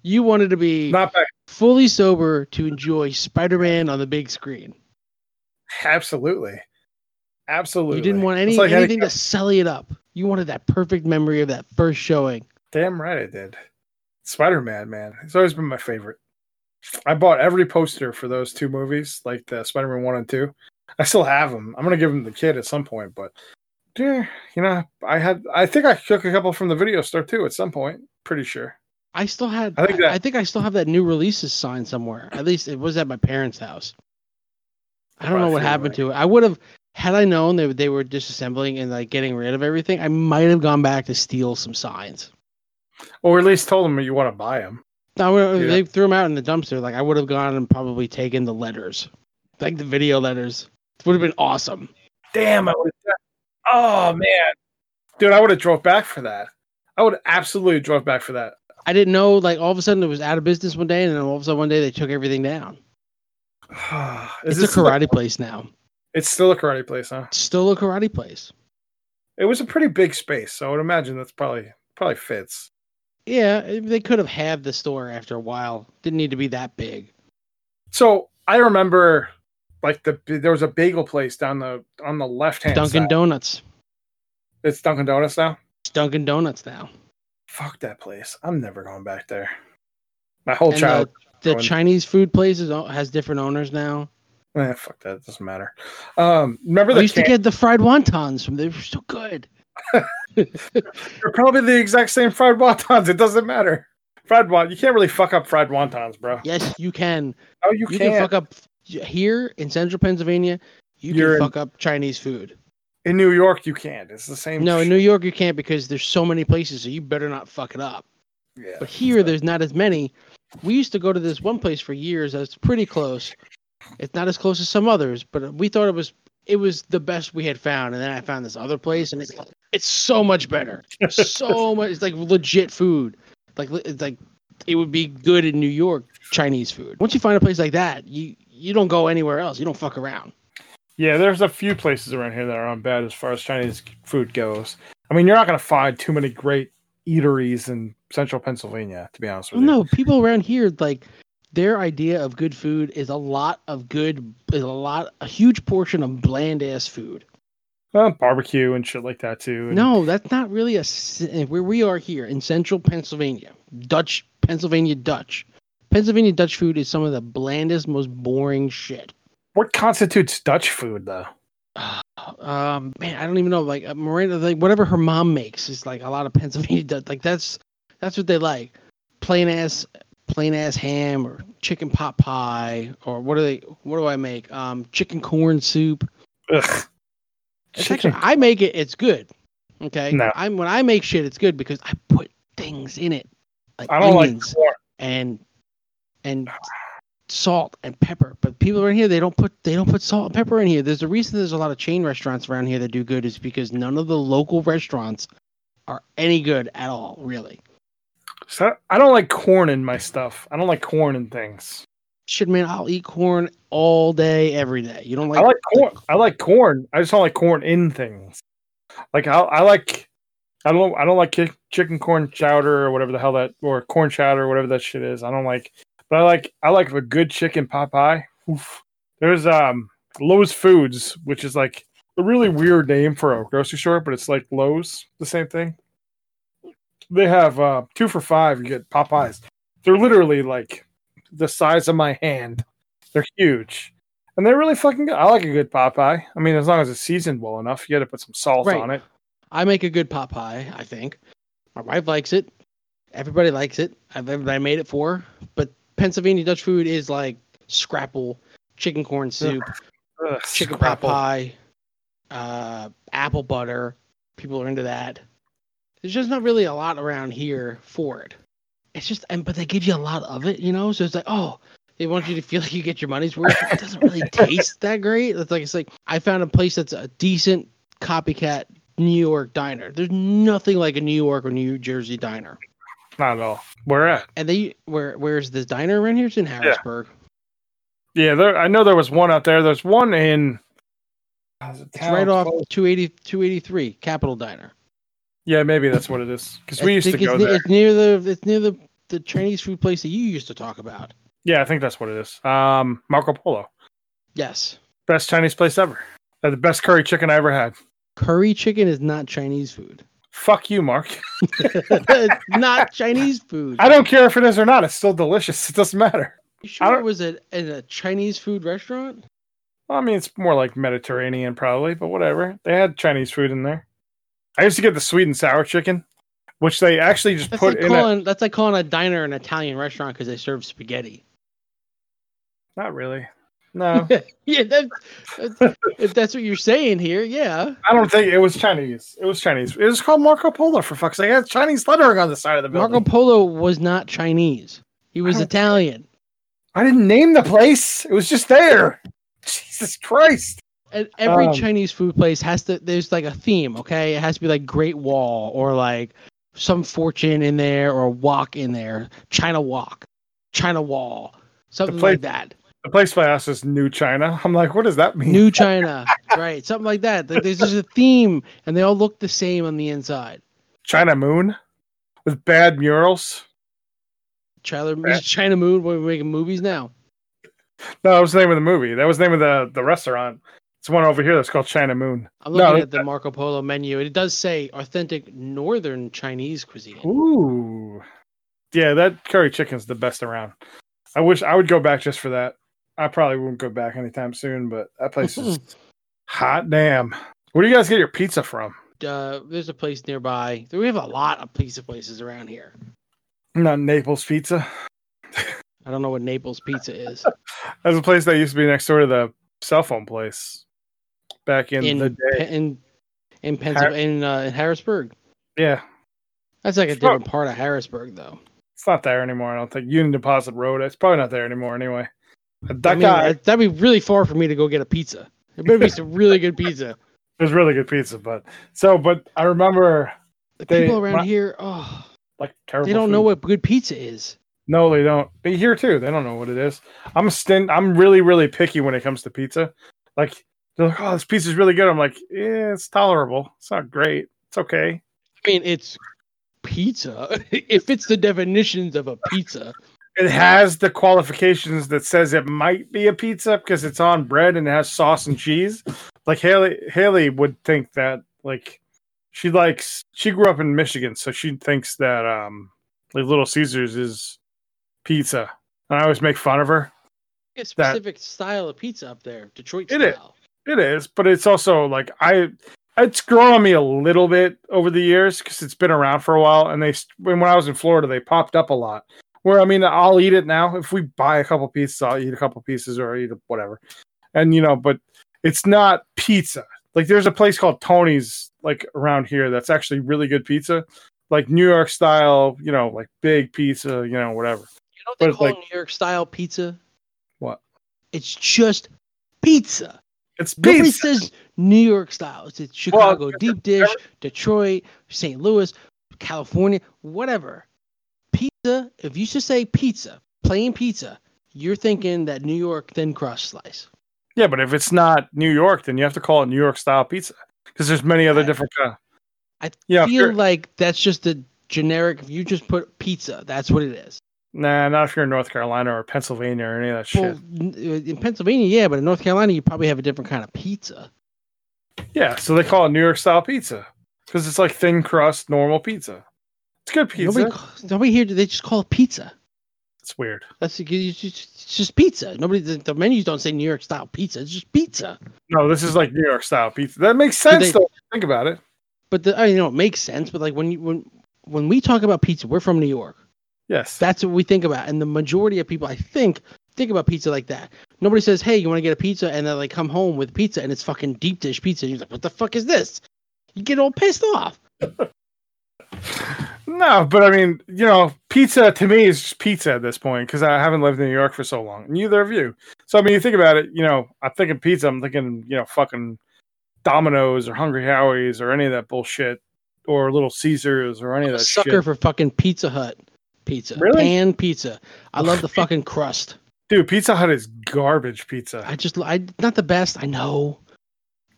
You wanted to be not back. fully sober to enjoy Spider-Man on the big screen. Absolutely. Absolutely. You didn't want any like anything any- to sully it up. You wanted that perfect memory of that first showing. Damn right I did. Spider Man, man. It's always been my favorite. I bought every poster for those two movies, like the Spider Man 1 and 2. I still have them. I'm going to give them to the kid at some point, but yeah, you know, I had, I think I took a couple from the video store too at some point. Pretty sure. I still had. I think that- I, think I still have that new releases sign somewhere. At least it was at my parents' house. I don't know what happened like- to it. I would have, had I known they they were disassembling and like getting rid of everything. I might have gone back to steal some signs. Or at least told them you want to buy them. No, Yeah. they threw them out in the dumpster. Like I would have gone and probably taken the letters, like the video letters. It would have been awesome. Damn, I would. Oh, man. Dude, I would have drove back for that. I would have absolutely drove back for that. I didn't know. Like all of a sudden, it was out of business one day, and then all of a sudden one day they took everything down. Is it's a karate place now. It's still a karate place, huh? It's still a karate place. It was a pretty big space, so I would imagine that's probably probably fits. Yeah, eh, they could have had the store after a while. Didn't need to be that big. So I remember, like the there was a bagel place down the on the left hand Dunkin' side. Donuts. It's Dunkin' Donuts now. It's Dunkin' Donuts now. Fuck that place. I'm never going back there. My whole And child. The going- Chinese food place is, has different owners now. Eh, fuck that. It doesn't matter. Um, remember I the used to get the fried wontons from. They were so good. They're probably the exact same fried wontons. It doesn't matter. Fried wont. You can't really fuck up fried wontons, bro. Yes, you can. Oh, you, You can. can fuck up here in central Pennsylvania. You You're in- can fuck up Chinese food. In New York, you can't. It's the same. No, in New York you can't because there's so many places, so you better not fuck it up. yeah. But here there's not as many. We used to go to this one place for years that's pretty close. It's not as close as some others, but we thought it was it was the best we had found. And then I found this other place, and it's it's so much better. so much. It's like legit food. Like it's like it would be good in New York Chinese food. Once you find a place like that, you you don't go anywhere else. You don't fuck around. Yeah, there's a few places around here that are on bad as far as Chinese food goes. I mean, you're not going to find too many great eateries in central Pennsylvania, to be honest with Well, you. no, people around here like their idea of good food is a lot of good, is a lot, a huge portion of bland ass food. Well, barbecue and shit like that too. and- No, that's not really a where we are here in central Pennsylvania, Dutch Pennsylvania Dutch. Pennsylvania Dutch food is some of the blandest, most boring shit. What constitutes Dutch food though? Um, man, I don't even know. Like uh, Miranda, like whatever her mom makes is like a lot of Pennsylvania Dutch. Like that's that's what they like. Plain ass, plain ass ham or chicken pot pie or what do they? What do I make? Um, chicken corn soup. Ugh. Chicken. actually, I make it. It's good. Okay. No. I'm when I make shit, it's good because I put things in it, like I don't onions like corn. and and salt and pepper. But people around here, they don't put they don't put salt and pepper in here. There's a reason there's a lot of chain restaurants around here that do good is because none of the local restaurants are any good at all. Really. So I don't like corn in my stuff. I don't like corn in things. Shit, man, I'll eat corn all day, every day. You don't like? I like corn. I like corn. I just don't like corn in things. Like I, I like. I don't. I don't like chicken corn chowder or whatever the hell that or corn chowder or whatever that shit is. I don't like. But I like. I like a good chicken pot pie. Oof. There's um Lowes Foods, which is like a really weird name for a grocery store, but it's like Lowe's, the same thing. They have uh two for five. You get Popeyes. They're literally like the size of my hand. They're huge. And they're really fucking good. I like a good Popeye. I mean, as long as it's seasoned well enough, you got to put some salt Right. on it. I make a good pot pie. I think my wife likes it. Everybody likes it. I've everybody made it for. But Pennsylvania Dutch food is like scrapple, chicken corn soup, Ugh, chicken pot pie, uh, apple butter. People are into that. There's just not really a lot around here for it. It's just, and but they give you a lot of it, you know. So it's like, oh, they want you to feel like you get your money's worth. It doesn't really taste that great. It's like it's like I found a place that's a decent copycat New York diner. There's nothing like a New York or New Jersey diner. Not at all. Where at? And they where where's this diner around here? It's in Harrisburg. Yeah, there. I know there was one out there. There's one in. It's right off 280 283 Capitol Diner. Yeah, maybe that's what it is. Because we used to go it's, there. It's near the it's near the the Chinese food place that you used to talk about. Yeah, I think that's what it is. Um, Marco Polo, Yes. best Chinese place ever. The best curry chicken I ever had. Curry chicken is not Chinese food. Fuck you, Marc. it's not Chinese food. I don't care if it is or not. It's still delicious. It doesn't matter. You sure it was a, in a Chinese food restaurant? Well, I mean, it's more like Mediterranean, probably, but whatever. They had Chinese food in there. I used to get the sweet and sour chicken, which they actually just That's put like in. A, that's like calling a diner an Italian restaurant because they serve spaghetti. not really. No, yeah, that, that's, if that's what you're saying here, yeah. I don't think it was Chinese. It was Chinese. It was called Marco Polo for fuck's sake. It had Chinese lettering on the side of the building. Marco Polo was not Chinese. He was don't- Italian. I didn't name the place. It was just there. Jesus Christ. And every Um, Chinese food place has to. There's like a theme, okay? It has to be like Great Wall or like some fortune in there or a walk in there, China Wok, China Wall, something place- like that. The place by us is New China. I'm like, what does that mean? New China, right? Something like that. Like, There's just a theme, and they all look the same on the inside. China Moon with bad murals. China, Yeah. China Moon. We're making movies now. No, that was the name of the movie. That was the name of the, the restaurant. It's one over here that's called China Moon. I'm No, looking it- at the Marco Polo menu. It does say authentic Northern Chinese cuisine. Ooh. Yeah, that curry chicken's the best around. I wish I would go back just for that. I probably won't go back anytime soon, but that place is hot damn. Where do you guys get your pizza from? Uh, there's a place nearby. We have a lot of pizza places around here. Not Naples Pizza. I don't know what Naples pizza is. That's a place that used to be next door to the cell phone place back in, in the day. Pe- in in Pennsylvania, in, uh, in Harrisburg. Yeah, That's like a It's not- different part of Harrisburg, though. it's not there anymore. I don't think Union Deposit Road. It's probably not there anymore anyway. That I mean, guy that- that'd be really far for me to go get a pizza. It better be some really good pizza. it was really good pizza, but so but I remember The They- people around here, oh, like terrible. they don't food. know what good pizza is. No, they don't. But here too, they don't know what it is. I'm stin- I'm really, really picky when it comes to pizza. Like they're like, "Oh, this pizza's really good." I'm like, "Yeah, it's tolerable. It's not great. It's okay." I mean, it's pizza. if it's the definitions of a pizza. It has the qualifications that says it might be a pizza because it's on bread and it has sauce and cheese. Like Haley, Haley would think that like she likes. She grew up in Michigan, so she thinks that um like Little Caesars is pizza. And I always make fun of her. A specific style of pizza up there, Detroit It is. style. It is, but it's also like I. It's grown on me a little bit over the years because it's been around for a while, and they when when I was in Florida, they popped up a lot. Where I mean, I'll eat it now. If we buy a couple pieces, I'll eat a couple pieces or eat whatever, and you know, but it's not pizza. Like there's a place called Tony's like around here that's actually really good pizza, like New York style, you know, like big pizza, you know, whatever. You know what they But, call like- New York style pizza? What? It's just pizza. It's pizza. Nobody says New York style. It's it's Chicago deep dish, Detroit, St. Louis, California, whatever. Pizza. If you should say pizza, plain pizza, you're thinking that New York thin crust slice. Yeah, but if it's not New York, then you have to call it New York style pizza because there's many other I- different kind. I Yeah, feel like that's just a generic. If you just put pizza, that's what it is. Nah, not if you're in North Carolina or Pennsylvania or any of that shit. Well, n- uh, in Pennsylvania, yeah, but in North Carolina, you probably have a different kind of pizza. Yeah, so they call it New York style pizza because it's like thin crust, normal pizza. It's good pizza. Nobody, nobody here. They just call it pizza. It's weird. That's it's just, it's just pizza. Nobody. The, the menus don't say New York style pizza. It's just pizza. No, this is like New York style pizza. That makes sense they- though. Think about it. But the, I you know, it makes sense. But like when you when when we talk about pizza, we're from New York. Yes. That's what we think about, and the majority of people, I think, think about pizza like that. Nobody says, "Hey, you want to get a pizza?" and then like come home with pizza, and it's fucking deep dish pizza. And you're like, "What the fuck is this?" You get all pissed off. no, but I mean, you know, pizza to me is just pizza at this point because I haven't lived in New York for so long. Neither of you. So I mean, you think about it. You know, I'm thinking pizza. I'm thinking, you know, fucking Domino's or Hungry Howie's or any of that bullshit, or Little Caesars or any of that sucker shit. for fucking Pizza Hut pizza. Really? Pan pizza. I love the fucking crust. Dude, Pizza Hut is garbage pizza. I just I not the best. I know.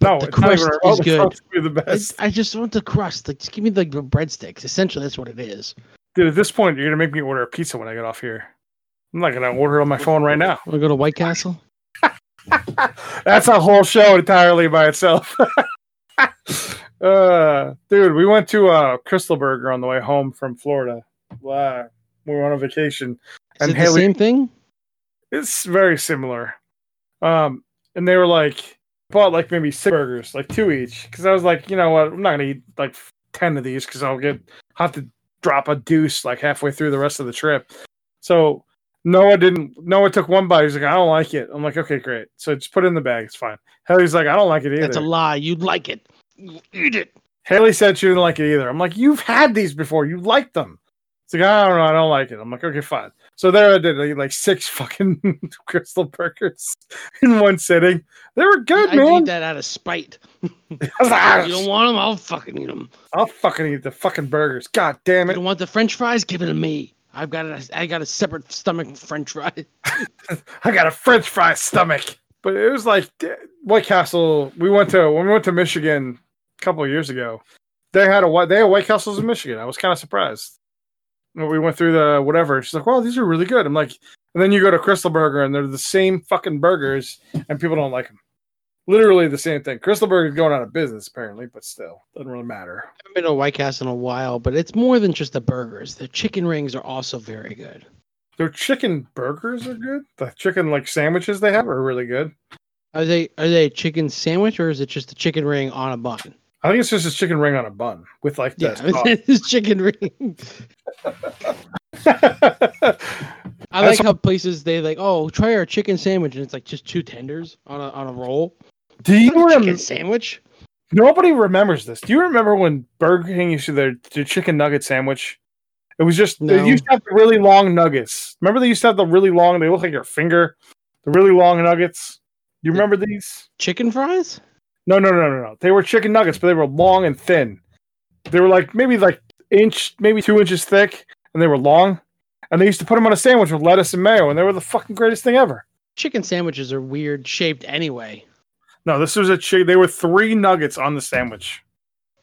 No, the it's not even crust is good. the I, best. I just want the crust. Like, just give me the breadsticks. Essentially, that's what it is. Dude, at this point, you're gonna make me order a pizza when I get off here. I'm not gonna order it on my phone right now. To go to White Castle? That's a whole show entirely by itself. uh, dude, we went to uh, Krystal Burger on the way home from Florida. Wow, we were on a vacation. Is And it the same thing? It's very similar. Um, and they were like bought like maybe six burgers, like two each, because I was like, you know what, I'm not gonna eat like ten of these because I'll get have to drop a deuce like halfway through the rest of the trip. So Noah didn't. Noah took one bite. He's like, I don't like it. I'm like, okay, great. So just put it in the bag. It's fine. Haley's like, I don't like it either. That's a lie. You'd like it. You eat it. Haley said she didn't like it either. I'm like, you've had these before. You like them. It's like, I don't know. I don't like it. I'm like, okay, fine. So there I did. Like six fucking Krystal burgers in one sitting. They were good, man. I man. eat that out of spite. I was like, "Ah, You don't want them? I'll fucking eat them. I'll fucking eat the fucking burgers. God damn it! You don't want the French fries? Give it to me. I've got a, I got a separate stomach French fry. I got a French fry stomach. But it was like White Castle. We went to when we went to Michigan a couple of years ago. They had a white. They had White Castles in Michigan. I was kind of surprised. We went through the whatever. She's like, "Well, these are really good." I'm like, and then you go to Krystal Burger and they're the same fucking burgers, and people don't like them. Literally the same thing. Krystal Burger's going out of business apparently, but still doesn't really matter. I haven't been to White Castle in a while, but it's more than just the burgers. The chicken rings are also very good. Their chicken burgers are good. The chicken like sandwiches they have are really good. Are they are they a chicken sandwich or is it just a chicken ring on a bun? I think it's just a chicken ring on a bun with like Yeah, this. chicken ring. I like how places they like, oh, try our chicken sandwich, and it's like just two tenders on a on a roll. Do you remember? chicken sandwich? Nobody remembers this. Do you remember when Burger King used to their, their chicken nugget sandwich? It was just No. they used to have the really long nuggets. Remember they used to have the really long. They look like your finger. The really long nuggets. You remember these? Chicken fries? No, no, no, no, no. They were chicken nuggets, but they were long and thin. They were like maybe like inch, maybe two inches thick, and they were long. And they used to put them on a sandwich with lettuce and mayo, and they were the fucking greatest thing ever. Chicken sandwiches are weird shaped anyway. No, this was a chick. They were three nuggets on the sandwich.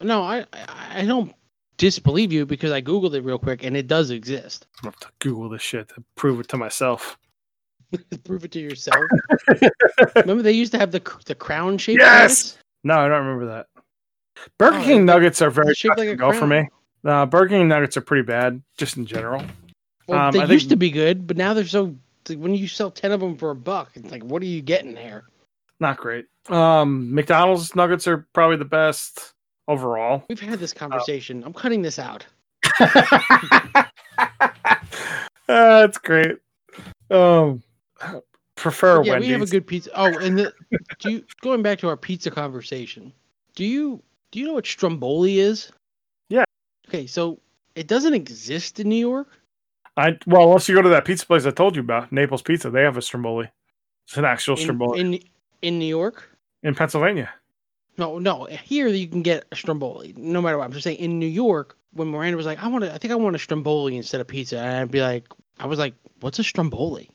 No, I I, I don't disbelieve you because I googled it real quick and it does exist. I'm gonna have to Google this shit to prove it to myself. Prove it to yourself. Remember they used to have the the crown shape. Yes! No, I don't remember that. Burger Oh, King nuggets are very shaped like a go for me. Uh, Burger King nuggets are pretty bad, just in general. Well, Um, they I think- used to be good, but now they're so. When you sell ten of them for a buck, it's like, what are you getting there? Not great. Um, McDonald's nuggets are probably the best overall. We've had this conversation. I'm cutting this out. That's great. Um, prefer yeah, Wendy's. we have a good pizza. Oh, and the, do you going back to our pizza conversation? Do you do you know what Stromboli is? Yeah. Okay, so it doesn't exist in New York. I well, unless you go to that pizza place I told you about, Naples Pizza, they have a Stromboli. It's an actual In, Stromboli in, in in New York. In Pennsylvania. No, no. Here you can get a Stromboli, no matter what. I'm just saying in New York, when Miranda was like, "I want to," I think I want a Stromboli instead of pizza, and I'd be like, I was like, "What's a Stromboli?"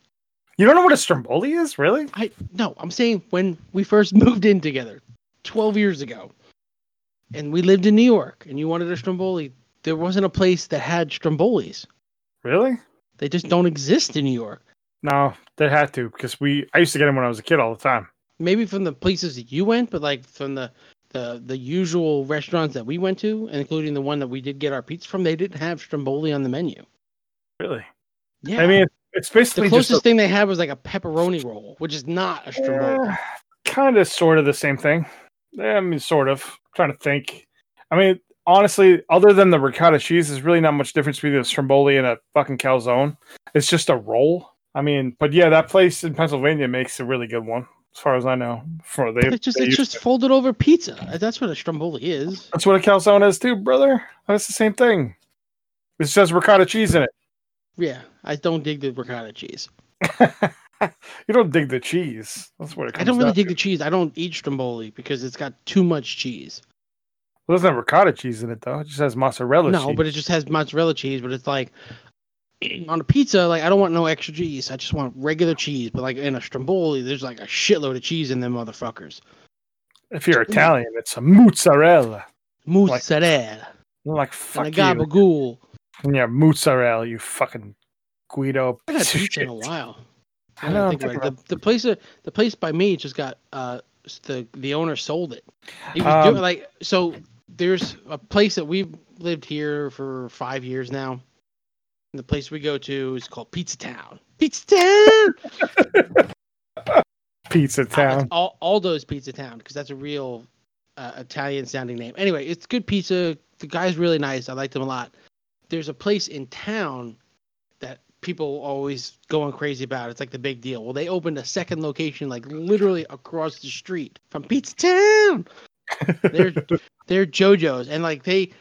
You don't know what a Stromboli is, really? I no, I'm saying when we first moved in together, twelve years ago, and we lived in New York, and you wanted a Stromboli, there wasn't a place that had Strombolis. Really? They just don't exist in New York. No, they had to because we. I used to get them when I was a kid all the time. Maybe from the places that you went, but like from the the the usual restaurants that we went to, including the one that we did get our pizza from, they didn't have Stromboli on the menu. Really? Yeah, I mean, it's basically the closest thing they had was like a pepperoni roll, which is not a Stromboli. kind of, sort of the same thing. Yeah, I mean, sort of. trying to think. I mean, honestly, other than the ricotta cheese, there's really not much difference between a Stromboli and a fucking calzone. It's just a roll. I mean, but yeah, that place in Pennsylvania makes a really good one, as far as I know. For they, It's just they it's just folded over pizza. That's what a Stromboli is. that's what a calzone is too, brother. That's the same thing. It just ricotta cheese in it. Yeah, I don't dig the ricotta cheese. you don't dig the cheese. That's what it comes I don't really dig to. the cheese. I don't eat Stromboli because it's got too much cheese. It doesn't have ricotta cheese in it though. It just has mozzarella no, cheese. but it just has mozzarella cheese. But it's like on a pizza, like I don't want no extra cheese. I just want regular cheese. But like in a Stromboli, there's like a shitload of cheese in them motherfuckers. if you're Italian, it's a mozzarella. Mozzarella Like fuck and a you. Yeah, mozzarella, you fucking Guido. I of pizza in a while. I know, think it. The, the place, uh, the place by me just got uh the the owner sold it. He was Um, doing like so. There's a place that we've lived here for five years now. And the place we go to is called Pizza Town. Pizza Town. Pizza Uh, Town. Al- Aldo's Pizza Town because that's a real uh, Italian sounding name. Anyway, it's good pizza. The guy's really nice. I liked him a lot. There's a place in town that people always going crazy about. It's like the big deal. Well, they opened a second location like literally across the street from Pizza Town. They're they're JoJo's and like they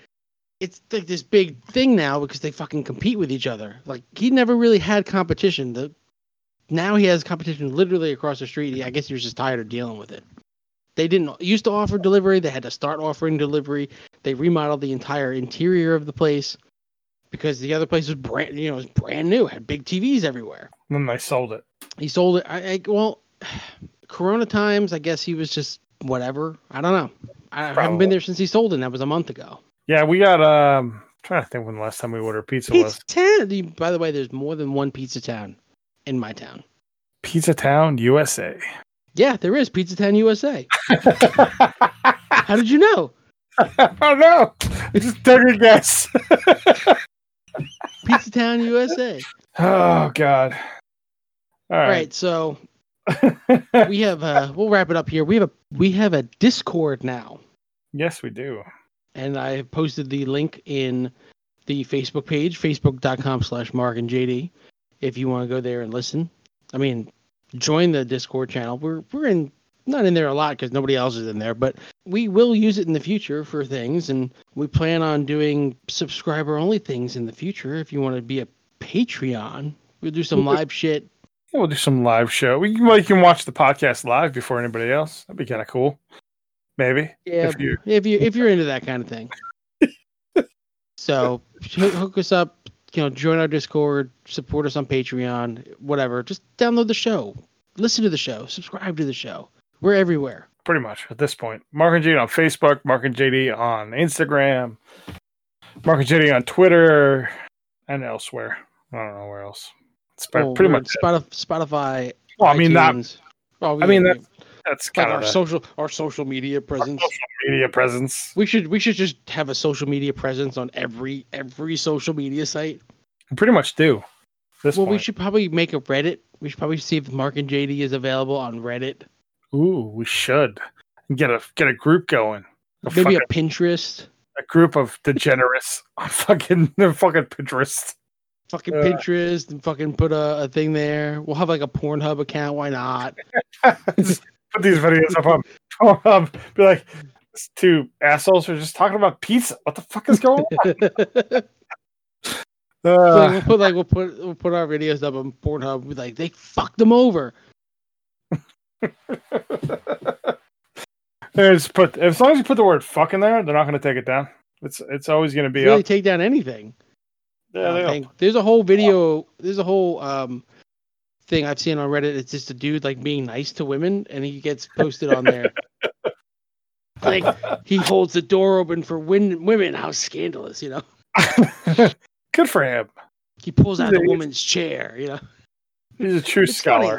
it's like this big thing now because they fucking compete with each other. Like he never really had competition. The now he has competition literally across the street. I guess he was just tired of dealing with it. They didn't used to offer delivery. They had to start offering delivery. They remodeled the entire interior of the place because the other place was brand, you know, was brand new. Had big TVs everywhere. And then they sold it. He sold it. I, I well, Corona times. I guess he was just whatever. I don't know. I haven't been there since he sold it. and That was a month ago. Yeah, we got um trying to think when the last time we ordered pizza was. Pizza Town. The- By the way, there's more than one Pizza Town in my town. Pizza Town, USA. Yeah, there is Pizza Town USA. How did you know? I don't know. I just took a guess. Pizza Town USA. oh God. All All right. right, so we have uh we'll wrap it up here. We have a we have a Discord now. yes, we do. and I have posted the link in the Facebook page, facebook.com slash Marc and JD, if you want to go there and listen. I mean, join the Discord channel. We're we're in not in there a lot because nobody else is in there, but we will use it in the future for things, and we plan on doing subscriber only things in the future. If you want to be a Patreon, we'll do some live shit. Yeah, we'll do some live show. We can, well, you can watch the podcast live before anybody else. That'd be kind of cool. Maybe. Yeah, If you if you if you're into that kind of thing. so hook hook us up, you know, join our Discord, support us on Patreon, whatever. Just download the show, listen to the show, subscribe to the show. We're everywhere. Pretty much at this point. Marc and JD on Facebook, Marc and JD on Instagram. Marc and JD on Twitter and elsewhere. I don't know where else. It's Oh, pretty much. Spotify. Well, I mean that. iTunes. Oh, I mean, that- That's like kind our of the social our social media presence. social media presence. We should we should just have a social media presence on every every social media site. We pretty much do. This well, we should probably make a Reddit. We should probably see if Marc and JD is available on Reddit. Ooh, we should get a get a group going. A, Maybe fucking, a Pinterest. a group of degenerates on fucking the fucking Pinterest. Fucking Uh, Pinterest and fucking put a, a thing there. We'll have like a Pornhub account. Why not? just put these videos up on Pornhub. Be like, two assholes are just talking about pizza. What the fuck is going on? So, Uh, we'll put like we'll put we'll put our videos up on Pornhub. Be like they fucked them over. Just put as long as you put the word "fuck" in there, they're not going to take it down. It's it's always going to be really up. take down anything. Yeah, don't. There's a whole video. There's a whole um thing I've seen on Reddit. It's just a dude like being nice to women, and he gets posted on there. like he holds the door open for win- women. How scandalous, you know? Good for him. He pulls out He's- woman's chair. You know, He's a true It's funny.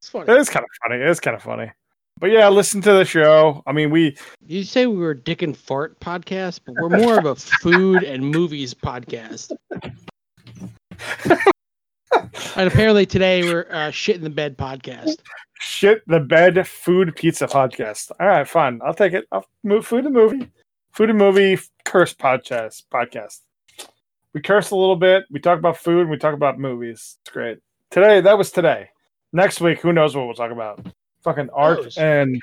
Scholar. it's funny. It is kind of funny. It is kind of funny. But yeah, listen to the show. I mean, we You say we were a dick and fart podcast, but we're more of a food and movies podcast. and apparently today we're uh, shit in the bed podcast. shit the bed food pizza podcast. All right, fine. I'll take it. I'll move food and movie, food and movie curse podcast podcast. We curse a little bit. We talk about food. and We talk about movies. It's great. Today, that was today. Next week, who knows what we'll talk about? Fucking art and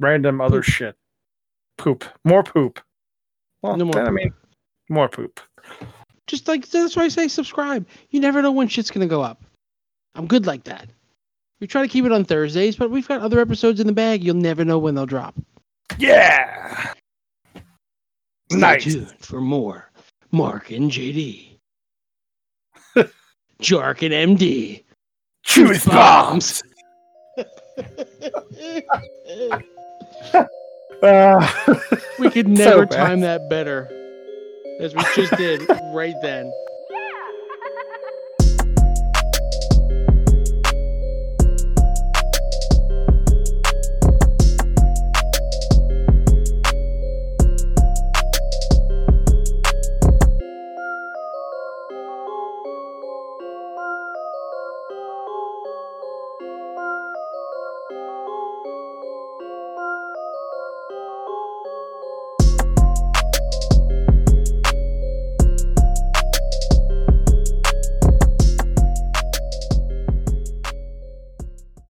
random other shit. Poop. More poop. Well, No more then, I mean, more poop. Just like that's why I say subscribe. You never know when shit's gonna go up. I'm good like that. We try to keep it on Thursdays, but we've got other episodes in the bag. You'll never know when they'll drop. Yeah. Stay Nice. tuned for more Marc and JD. Jark and MD. Truth bombs. Uh, we could never bad. time that better. As we just did right then.